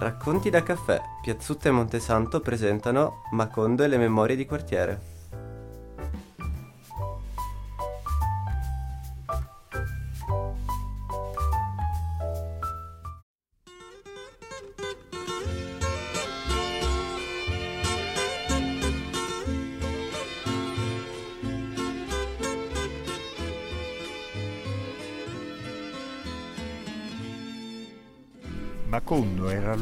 Racconti da caffè, Piazzutta e Montesanto presentano Macondo e le memorie di quartiere.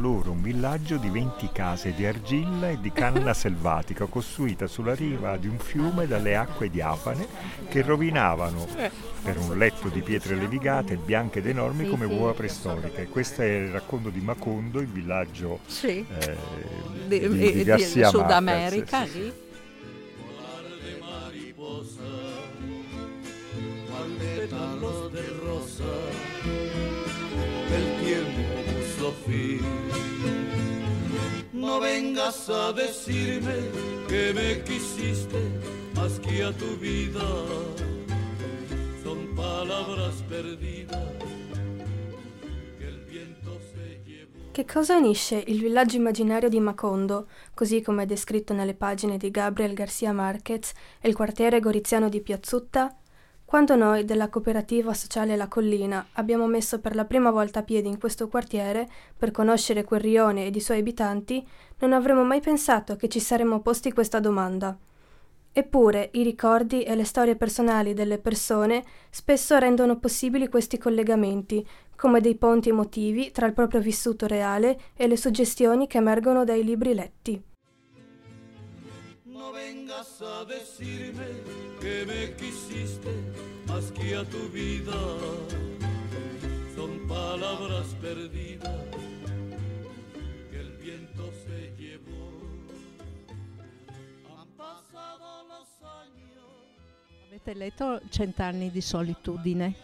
Allora un villaggio di 20 case di argilla e di canna selvatica costruita sulla riva di un fiume dalle acque diafane che rovinavano per un letto di pietre levigate bianche ed enormi sì, come sì. uova preistoriche. Questo è il racconto di Macondo, il villaggio sì. eh, di, di, di, di Sud America. Sì. No vengas a decirme que me quisiste más que a tu vida. Son palabras perdidas che cosa unisce il villaggio immaginario di Macondo, così come è descritto nelle pagine di Gabriel Garcia Marquez, e il quartiere goriziano di Piazzutta? Quando noi della cooperativa sociale La Collina abbiamo messo per la prima volta piedi in questo quartiere per conoscere quel rione ed i suoi abitanti, non avremmo mai pensato che ci saremmo posti questa domanda. Eppure i ricordi e le storie personali delle persone spesso rendono possibili questi collegamenti, come dei ponti emotivi tra il proprio vissuto reale e le suggestioni che emergono dai libri letti. No más que a tu vida. Son palabras perdidas que el viento se llevó. Han pasado los años. Avete letto Cent'anni di solitudine?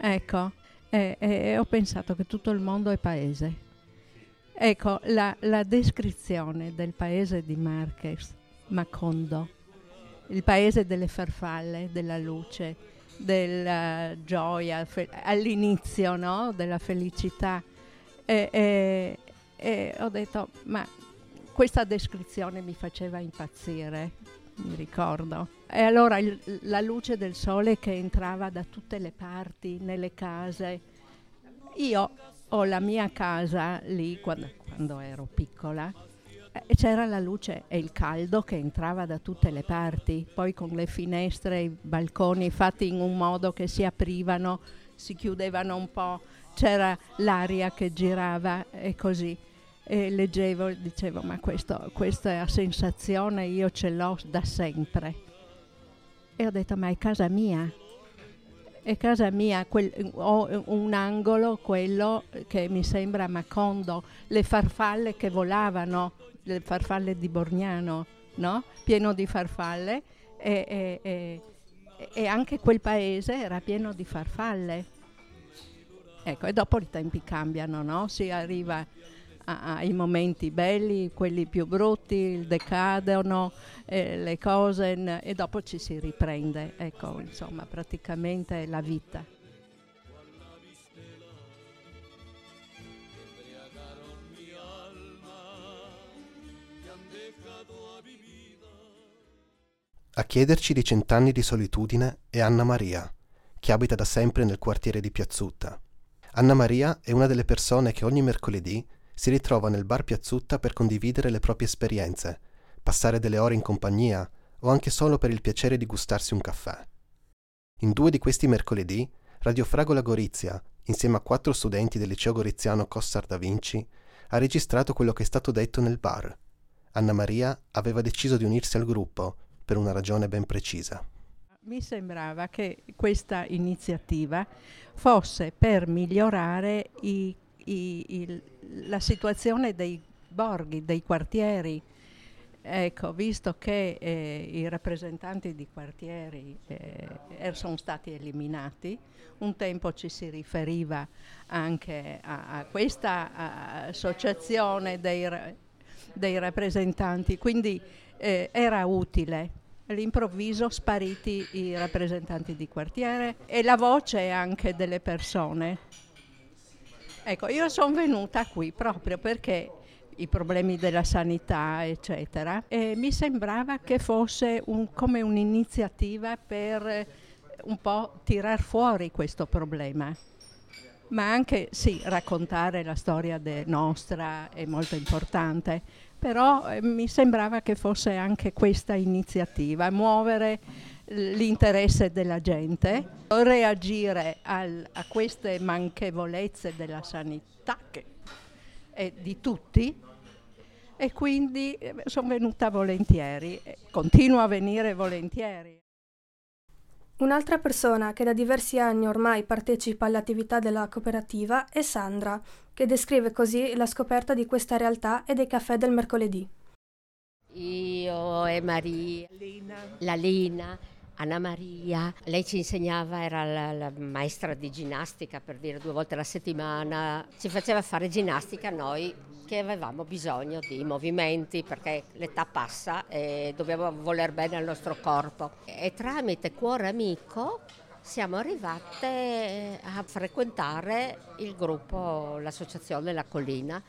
Ecco, e, e ho pensato che tutto il mondo è paese. Ecco, la, la descrizione del paese di Marquez, Macondo, il paese delle farfalle, della luce, della gioia, fe- all'inizio no? della felicità. E, e, e ho detto, ma questa descrizione mi faceva impazzire, mi ricordo. E allora il, la luce del sole che entrava da tutte le parti, nelle case. Io ho la mia casa lì quando, quando ero piccola c'era la luce e il caldo che entrava da tutte le parti, poi con le finestre i balconi fatti in un modo che si aprivano, si chiudevano un po', c'era l'aria che girava e così. E leggevo e dicevo, ma questo, questa sensazione io ce l'ho da sempre. E ho detto, ma è casa mia, è casa mia, quel, ho un angolo, quello che mi sembra Macondo, le farfalle che volavano le farfalle di Borgnano, no? pieno di farfalle e, e, e, e, anche quel paese era pieno di farfalle. Ecco, e dopo i tempi cambiano, no? si arriva ai momenti belli, quelli più brutti, decadono eh, le cose e dopo ci si riprende. Ecco, insomma, praticamente la vita. A chiederci di cent'anni di solitudine è Anna Maria, che abita da sempre nel quartiere di Piazzutta. Anna Maria è una delle persone che ogni mercoledì si ritrova nel bar Piazzutta per condividere le proprie esperienze, passare delle ore in compagnia o anche solo per il piacere di gustarsi un caffè. In due di questi mercoledì, Radio Fragola Gorizia, insieme a quattro studenti del liceo goriziano Cossar da Vinci, ha registrato quello che è stato detto nel bar. Anna Maria aveva deciso di unirsi al gruppo per una ragione ben precisa. Mi sembrava che questa iniziativa fosse per migliorare i, i, il, la situazione dei borghi, dei quartieri. Ecco, visto che eh, i rappresentanti di quartieri eh, er, sono stati eliminati, un tempo ci si riferiva anche a, a questa associazione dei, dei rappresentanti, quindi eh, era utile. All'improvviso spariti i rappresentanti di quartiere e la voce anche delle persone. Ecco, io sono venuta qui proprio perché i problemi della sanità, eccetera, e mi sembrava che fosse un, come un'iniziativa per un po' tirar fuori questo problema. Ma anche sì, raccontare la storia nostra è molto importante, però eh, mi sembrava che fosse anche questa iniziativa, muovere l'interesse della gente, reagire al, a queste manchevolezze della sanità che è di tutti e quindi eh, sono venuta volentieri, continuo a venire volentieri. Un'altra persona che da diversi anni ormai partecipa all'attività della cooperativa è Sandra, che descrive così la scoperta di questa realtà e dei caffè del mercoledì. Io e Maria, Lina. la Lina, Anna Maria, lei ci insegnava, era la, la, maestra di ginnastica per dire due volte alla settimana, ci faceva fare ginnastica noi che avevamo bisogno di movimenti perché l'età passa e dobbiamo voler bene al nostro corpo. E tramite Cuore Amico siamo arrivate a frequentare il gruppo, l'associazione La Collina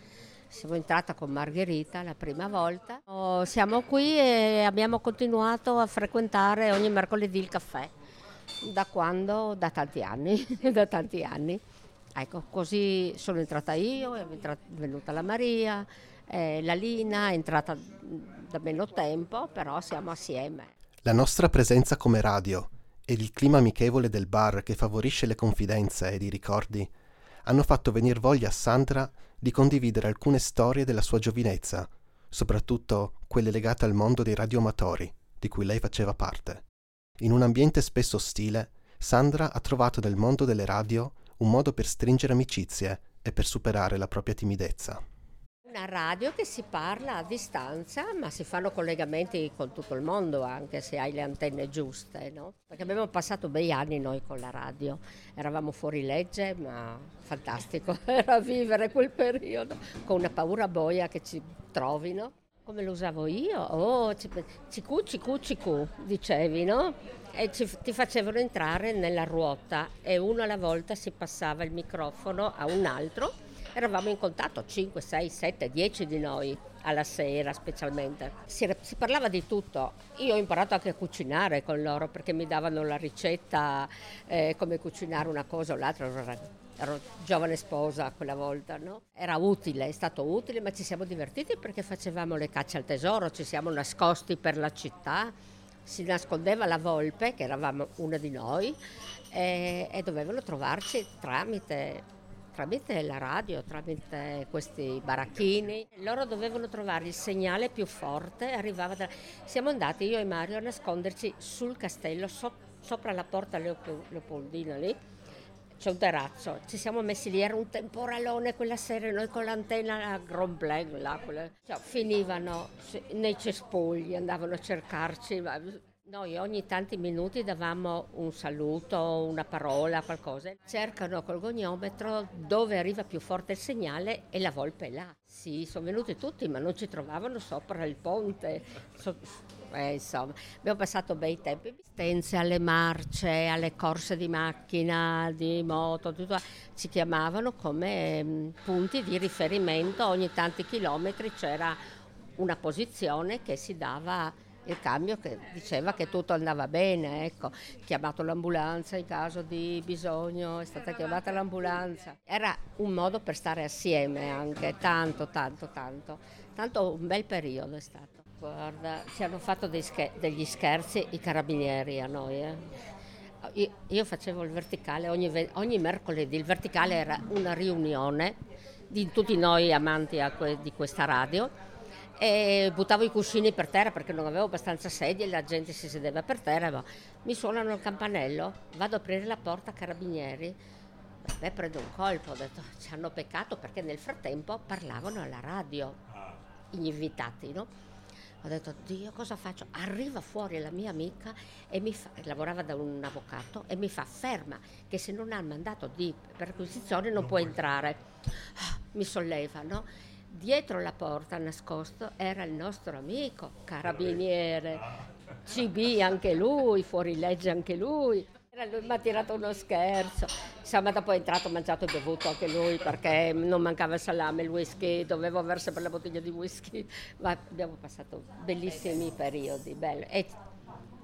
siamo entrata con Margherita la prima volta. Oh, siamo qui e abbiamo continuato a frequentare ogni mercoledì il caffè. Da quando? Da tanti anni. da tanti anni. Ecco, così sono entrata io, è venuta la Maria, eh, la Lina è entrata da meno tempo, però siamo assieme. La nostra presenza come radio ed il clima amichevole del bar che favorisce le confidenze ed i ricordi hanno fatto venire voglia a Sandra di condividere alcune storie della sua giovinezza, soprattutto quelle legate al mondo dei radioamatori, di cui lei faceva parte. In un ambiente spesso ostile, Sandra ha trovato nel mondo delle radio un modo per stringere amicizie e per superare la propria timidezza una radio che si parla a distanza, ma si fanno collegamenti con tutto il mondo anche se hai le antenne giuste, no? Perché abbiamo passato bei anni noi con la radio, eravamo fuori legge, ma fantastico era vivere quel periodo con una paura boia che ci trovino. Come lo usavo io? Oh, cicu, cicu, cicu, dicevi, no? E ci, ti facevano entrare nella ruota e uno alla volta si passava il microfono a un altro eravamo in contatto 5, 6, 7, 10 di noi alla sera specialmente. Si, si, parlava di tutto. Io ho imparato anche a cucinare con loro perché mi davano la ricetta eh, come cucinare una cosa o l'altra. Ero, giovane sposa quella volta, no? Era utile, è stato utile, ma ci siamo divertiti perché facevamo le cacce al tesoro, ci siamo nascosti per la città. Si nascondeva la volpe, che eravamo una di noi, e, e dovevano trovarci tramite tramite la radio, tramite questi baracchini. Loro dovevano trovare il segnale più forte, arrivava da... Siamo andati io e Mario a nasconderci sul castello, so... sopra la porta Leopoldina lì, c'è un terrazzo, ci siamo messi lì, era un temporalone quella sera, noi con l'antenna a Blanc, là, quella... cioè, finivano nei cespugli, andavano a cercarci. Noi ogni tanti minuti davamo un saluto, una parola, qualcosa. Cercano col goniometro dove arriva più forte il segnale e la volpe è là. Sì, sono venuti tutti, ma non ci trovavano sopra il ponte. So, eh, insomma, abbiamo passato bei tempi. Assistenze alle marce, alle corse di macchina, di moto, tutto. ci chiamavano come mm, punti di riferimento. Ogni tanti chilometri c'era una posizione che si dava il cambio che diceva che tutto andava bene, ecco, chiamato l'ambulanza in caso di bisogno, è stata chiamata l'ambulanza. Era un modo per stare assieme anche, tanto, tanto, tanto. Tanto un bel periodo è stato. Guarda, ci hanno fatto scher- degli scherzi i carabinieri a noi. Eh. Io, facevo il verticale ogni, ogni, mercoledì, il verticale era una riunione di tutti noi amanti que- di questa radio e buttavo i cuscini per terra perché non avevo abbastanza sedie, la gente si sedeva per terra, ma mi suonano il campanello, vado a aprire la porta carabinieri, beh prendo un colpo, ho detto ci hanno peccato perché nel frattempo parlavano alla radio, gli invitati, no? Ho detto, Dio, cosa faccio? Arriva fuori la mia amica e mi fa, lavorava da un avvocato e mi fa, ferma, che se non ha il mandato di perquisizione non, non può entrare. Ah, mi solleva, no? Dietro la porta nascosto era il nostro amico, carabiniere, CB anche lui, fuori legge anche lui. Lui mi ha tirato uno scherzo, insomma dopo è entrato, mangiato e bevuto anche lui perché non mancava il salame, il whisky, dovevo aver sempre la bottiglia di whisky, ma abbiamo passato bellissimi periodi, belli. E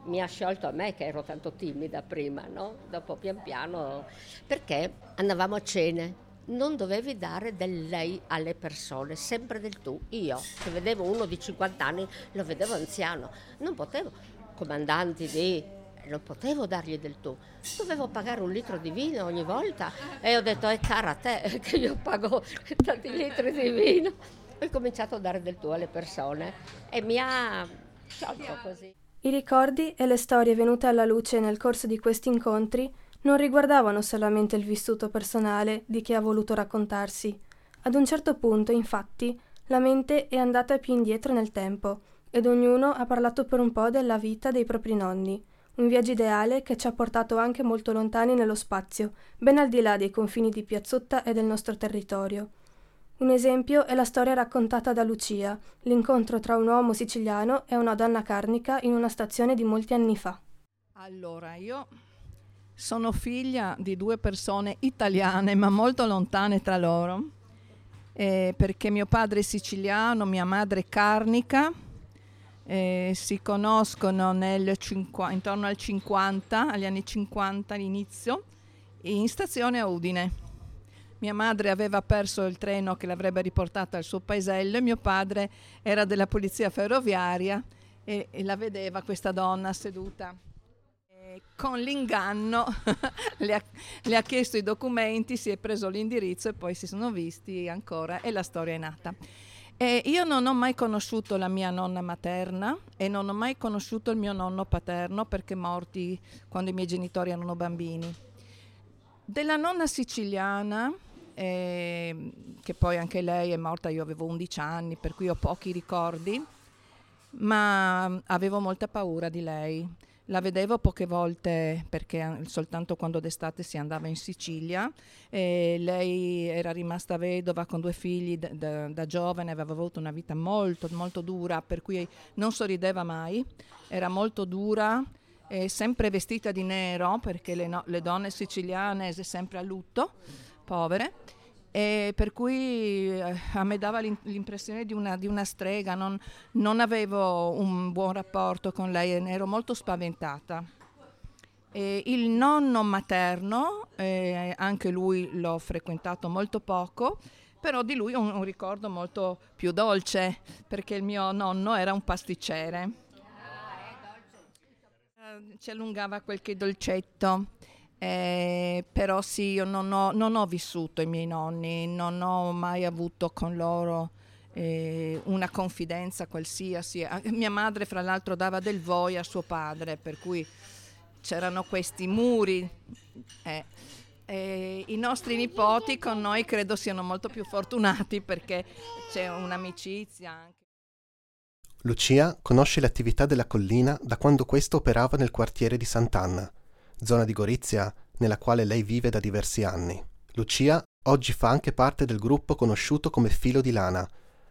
mi ha sciolto a me che ero tanto timida prima, no? Dopo pian piano, perché andavamo a cene, non dovevi dare del lei alle persone, sempre del tu. Io, se vedevo uno di 50 anni, lo vedevo anziano, non potevo, comandanti di non potevo dargli del tu, dovevo pagare un litro di vino ogni volta e ho detto è cara a te che io pago tanti litri di vino. Ho cominciato a dare del tu alle persone e mi ha sciolto così. I ricordi e le storie venute alla luce nel corso di questi incontri non riguardavano solamente il vissuto personale di chi ha voluto raccontarsi. Ad un certo punto, infatti, la mente è andata più indietro nel tempo ed ognuno ha parlato per un po' della vita dei propri nonni, un viaggio ideale che ci ha portato anche molto lontani nello spazio, ben al di là dei confini di Piazzutta e del nostro territorio. Un esempio è la storia raccontata da Lucia, l'incontro tra un uomo siciliano e una donna carnica in una stazione di molti anni fa. Allora, io sono figlia di due persone italiane ma molto lontane tra loro, eh, perché mio padre è siciliano, mia madre è carnica, eh, si conoscono cinqu- intorno al 50, agli anni 50 all'inizio, in stazione a Udine. Mia madre aveva perso il treno che l'avrebbe riportata al suo paesello e mio padre era della polizia ferroviaria e, e la vedeva questa donna seduta con l'inganno le, ha, le, ha, chiesto i documenti, si è preso l'indirizzo e poi si sono visti ancora e la storia è nata. E io non ho mai conosciuto la mia nonna materna e non ho mai conosciuto il mio nonno paterno perché morti quando i miei genitori erano bambini. Della nonna siciliana, eh, che poi anche lei è morta, io avevo 11 anni, per cui ho pochi ricordi, ma avevo molta paura di lei la vedevo poche volte perché soltanto quando d'estate si andava in Sicilia. Lei era rimasta vedova con due figli d- d- da giovane, aveva avuto una vita molto, molto dura, per cui non sorrideva mai, era molto dura. sempre vestita di nero perché le, no- le donne siciliane sono sempre a lutto, povere e per cui eh, a me dava l'impressione di una, di una strega, non, non, avevo un buon rapporto con lei, ero molto spaventata. E il nonno materno, eh, anche lui l'ho frequentato molto poco, però di lui ho un, un ricordo molto più dolce, perché il mio nonno era un pasticcere. Eh, ci allungava qualche dolcetto. Eh, però sì, io non ho, non ho, vissuto i miei nonni, non ho mai avuto con loro eh, una confidenza qualsiasi. Mia madre, fra l'altro, dava del voi a suo padre, per cui c'erano questi muri. Eh. Eh, I nostri nipoti con noi credo siano molto più fortunati perché c'è un'amicizia anche. Lucia conosce le attività della collina da quando questo operava nel quartiere di Sant'Anna zona di Gorizia nella quale lei vive da diversi anni. Lucia oggi fa anche parte del gruppo conosciuto come Filo di Lana,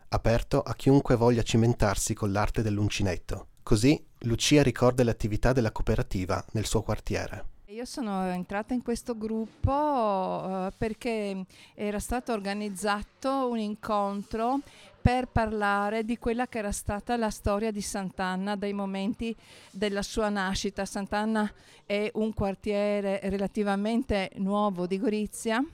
aperto a chiunque voglia cimentarsi con l'arte dell'uncinetto. Così Lucia ricorda le attività della cooperativa nel suo quartiere. Io sono entrata in questo gruppo uh, perché era stato organizzato un incontro per parlare di quella che era stata la storia di Sant'Anna dai momenti della sua nascita. Sant'Anna è un quartiere relativamente nuovo di Gorizia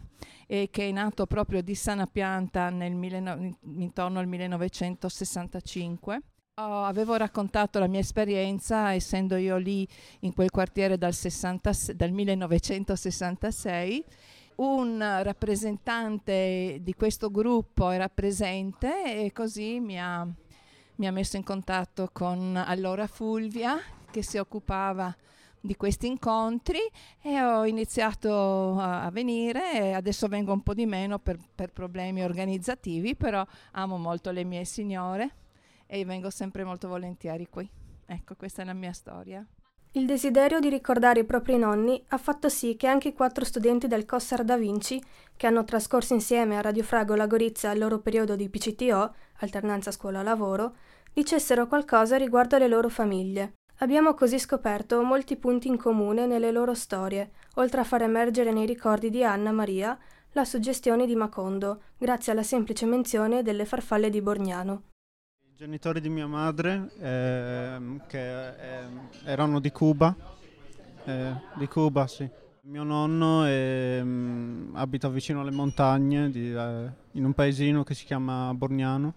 e che è nato proprio di sana pianta nel intorno al 1965. Oh, avevo raccontato la mia esperienza essendo io lì in quel quartiere dal, 60, dal 1966 un rappresentante di questo gruppo era presente e così mi ha, mi ha messo in contatto con allora Fulvia che si occupava di questi incontri e ho iniziato a, venire adesso vengo un po' di meno per, per problemi organizzativi, però amo molto le mie signore e vengo sempre molto volentieri qui. Ecco, questa è la mia storia. Il desiderio di ricordare i propri nonni ha fatto sì che anche i quattro studenti del Cossar da Vinci, che hanno trascorso insieme a Radio Fragola Gorizia il loro periodo di PCTO, alternanza scuola-lavoro, dicessero qualcosa riguardo alle loro famiglie. Abbiamo così scoperto molti punti in comune nelle loro storie, oltre a far emergere nei ricordi di Anna Maria la suggestione di Macondo, grazie alla semplice menzione delle farfalle di Borgnano. Genitori di mia madre, eh, che eh, erano di Cuba, eh, di Cuba sì. Mio nonno mh, abita vicino alle montagne, di, eh, in un paesino che si chiama Borgnano.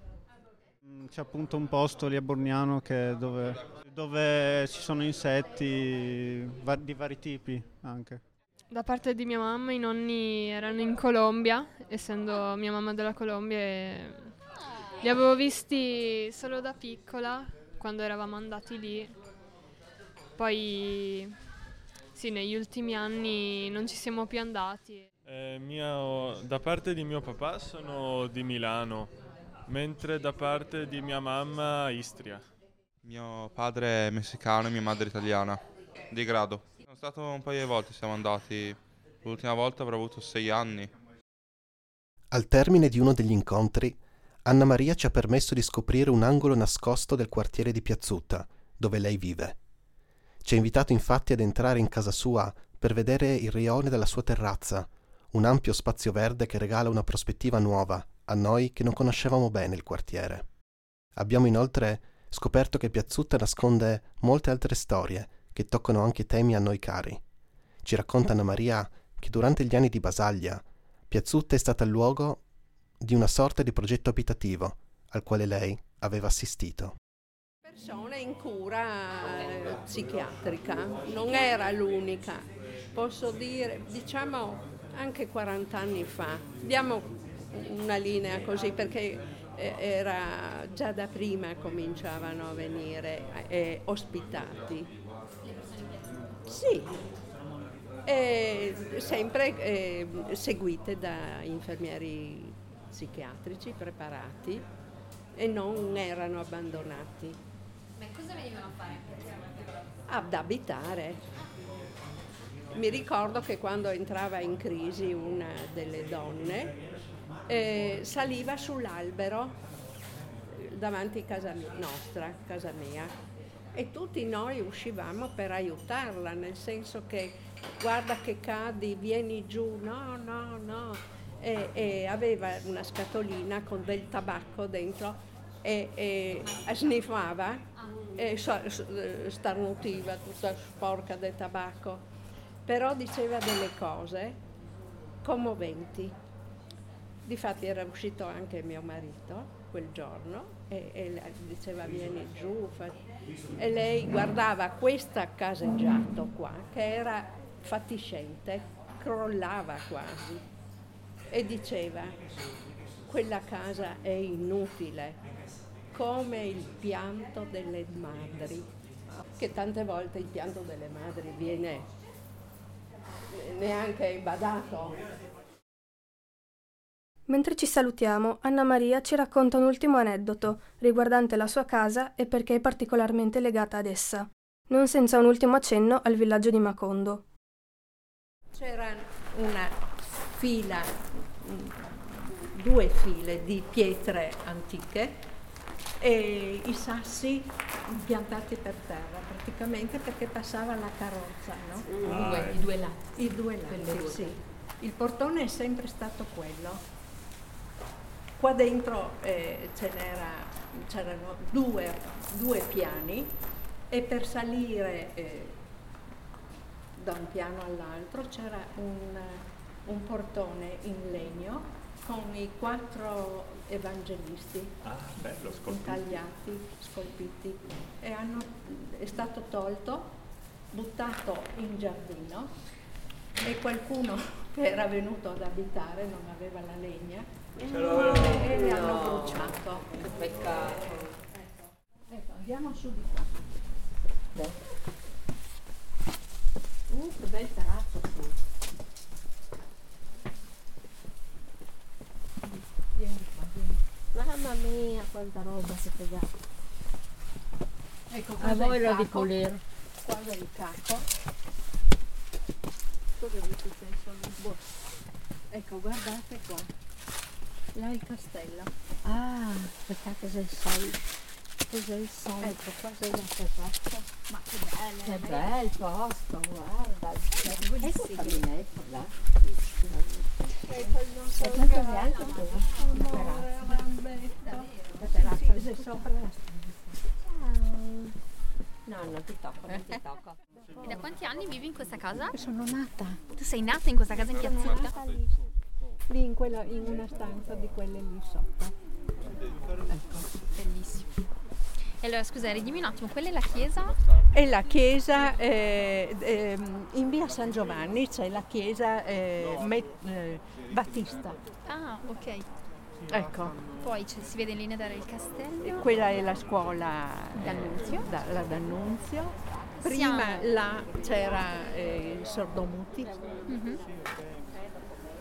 Mm, C'è appunto un posto lì a Borgnano dove, dove ci sono insetti di vari tipi anche. Da parte di mia mamma i nonni erano in Colombia, essendo mia mamma della Colombia e li avevo visti solo da piccola quando eravamo andati lì. Poi sì, negli ultimi anni non ci siamo più andati. Eh, mio- da parte di mio papà sono di Milano, mentre da parte di mia mamma Istria. Mio padre è messicano e mia madre italiana, di grado. Sono stato un paio di volte, siamo andati. L'ultima volta avrò avuto sei anni. Al termine di uno degli incontri, Anna Maria ci ha permesso di scoprire un angolo nascosto del quartiere di Piazzutta, dove lei vive. Ci ha invitato infatti ad entrare in casa sua per vedere il rione della sua terrazza, un ampio spazio verde che regala una prospettiva nuova a noi che non conoscevamo bene il quartiere. Abbiamo inoltre scoperto che Piazzutta nasconde molte altre storie che toccano anche temi a noi cari. Ci racconta Anna Maria che durante gli anni di Basaglia Piazzutta è stata il luogo di una sorta di progetto abitativo al quale lei aveva assistito. persone in cura eh, psichiatrica, non era l'unica, posso dire, diciamo anche 40 anni fa. Diamo una linea così perché eh, era già da prima cominciavano a venire eh, ospitati. Sì, eh, sempre eh, seguite da infermieri psichiatrici preparati e non erano abbandonati. Ma cosa venivano a fare? ad abitare. Mi ricordo che quando entrava in crisi una delle donne eh, saliva sull'albero eh, davanti a casa nostra, casa mia, e tutti noi uscivamo per aiutarla, nel senso che guarda che cadi, vieni giù, no, no, no. E, e aveva una scatolina con del tabacco dentro e, e sniffava e eh, starnutiva tutta sporca del tabacco, però diceva delle cose commoventi. Difatti era uscito anche mio marito quel giorno e, e diceva vieni giù fa-". e lei guardava questa caseggiato qua che era fatiscente, crollava quasi e diceva quella casa è inutile come il pianto delle madri, che tante volte il pianto delle madri viene neanche badato. Mentre ci salutiamo, Anna Maria ci racconta un ultimo aneddoto riguardante la sua casa e perché è particolarmente legata ad essa, non senza un ultimo accenno al villaggio di Macondo. C'era una fila, due file di pietre antiche e i sassi piantati per terra praticamente perché passava la carrozza, no? I due- i due lati. I due lati, sì. Il portone è sempre stato quello. Qua dentro eh, ce n'era- c'erano due, due piani e per salire eh, da un piano all'altro c'era un, un portone in legno con i quattro evangelisti Ah, bello, scolpito. intagliati, scolpiti e hanno- è stato tolto, buttato in giardino e qualcuno che era venuto ad abitare non aveva la legna e e hanno bruciato. Che peccato. Ecco, ecco, andiamo su di qua. Uh, che bel terrazzo qui. Vieni qua, vieni. Mamma mia, quanta roba che pegate. Ecco, A voi il la di pulire. Qua è il capo. Cosa boh. Ecco, guardate qua. Là il castello. Ah, aspettate se sai. cos'è il solito? Ecco, qua sei la terrazza. Ma che bello! Che bel posto, guarda. Ecco il caminetto là. E questo bianco tu, la terrazza. La terrazza è sopra la strada. No, non ti tocco, non ti tocco. E da quanti anni vivi in questa casa? Sono nata. Tu sei nata in questa casa in piazzetta? lì, lì in, quella- in una stanza di quelle lì sotto. Bellissimo. E allora scusa, ridimmi un attimo, quella è la chiesa? E la chiesa eh, ehm, in via San Giovanni c'è la chiesa eh, Met- eh, Battista. Ah, ok. Ecco, Poi si vede in linea del castello. quella è la scuola eh, D'Annunzio. da- la D'Annunzio. Prima Siamo- là c'era eh, il sordomuti. Mhm.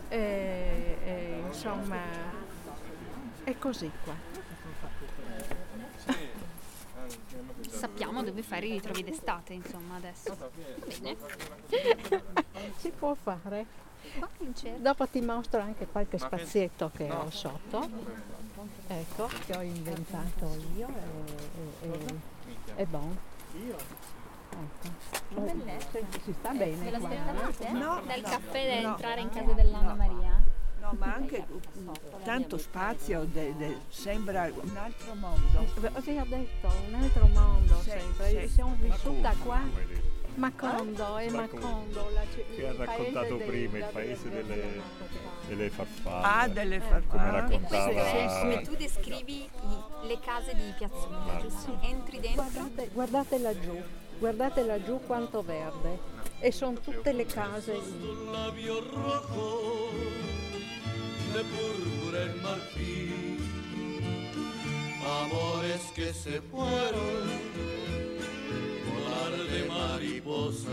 E, e, insomma, è così qua. Sappiamo dove fare i ritrovi d'estate, insomma, adesso. Bene. si può fare. Dopo ti mostro anche qualche spazietto che ho sotto, ecco, che ho inventato io e, e, e, e bon. Ecco. bellezza. Si sta bene Ve qua. aspettavate? No, Dal caffè da no. entrare in casa dell'Anna Maria? No, ma anche tanto spazio, de- de- sembra un altro mondo. Vi ho detto, un altro mondo Sì, sempre. sì. Siamo vissuta qua. Come. Macondo e Macondo. Macondo, la ci- Che ha raccontato prima, il paese delle, delle farfalle. Ah, delle Come farfalle. E questo è raccontava... come tu descrivi i- le case di Piazzetta, giusto? Entri dentro. Guardate, guardate laggiù, guardate laggiù quanto verde. E sono tutte le case lì. Amores que se fueron, mariposa,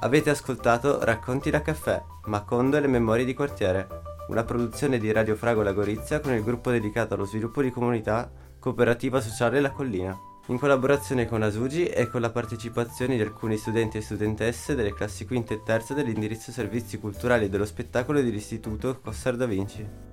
Avete ascoltato Racconti da caffè, Macondo e le memorie di quartiere, una produzione di Radio Fragola Gorizia con il gruppo dedicato allo sviluppo di comunità Cooperativa Sociale La Collina, in collaborazione con Asugi e con la partecipazione di alcuni studenti e studentesse delle classi quinte e terze dell'indirizzo servizi culturali dello spettacolo dell'Istituto Cossar da Vinci.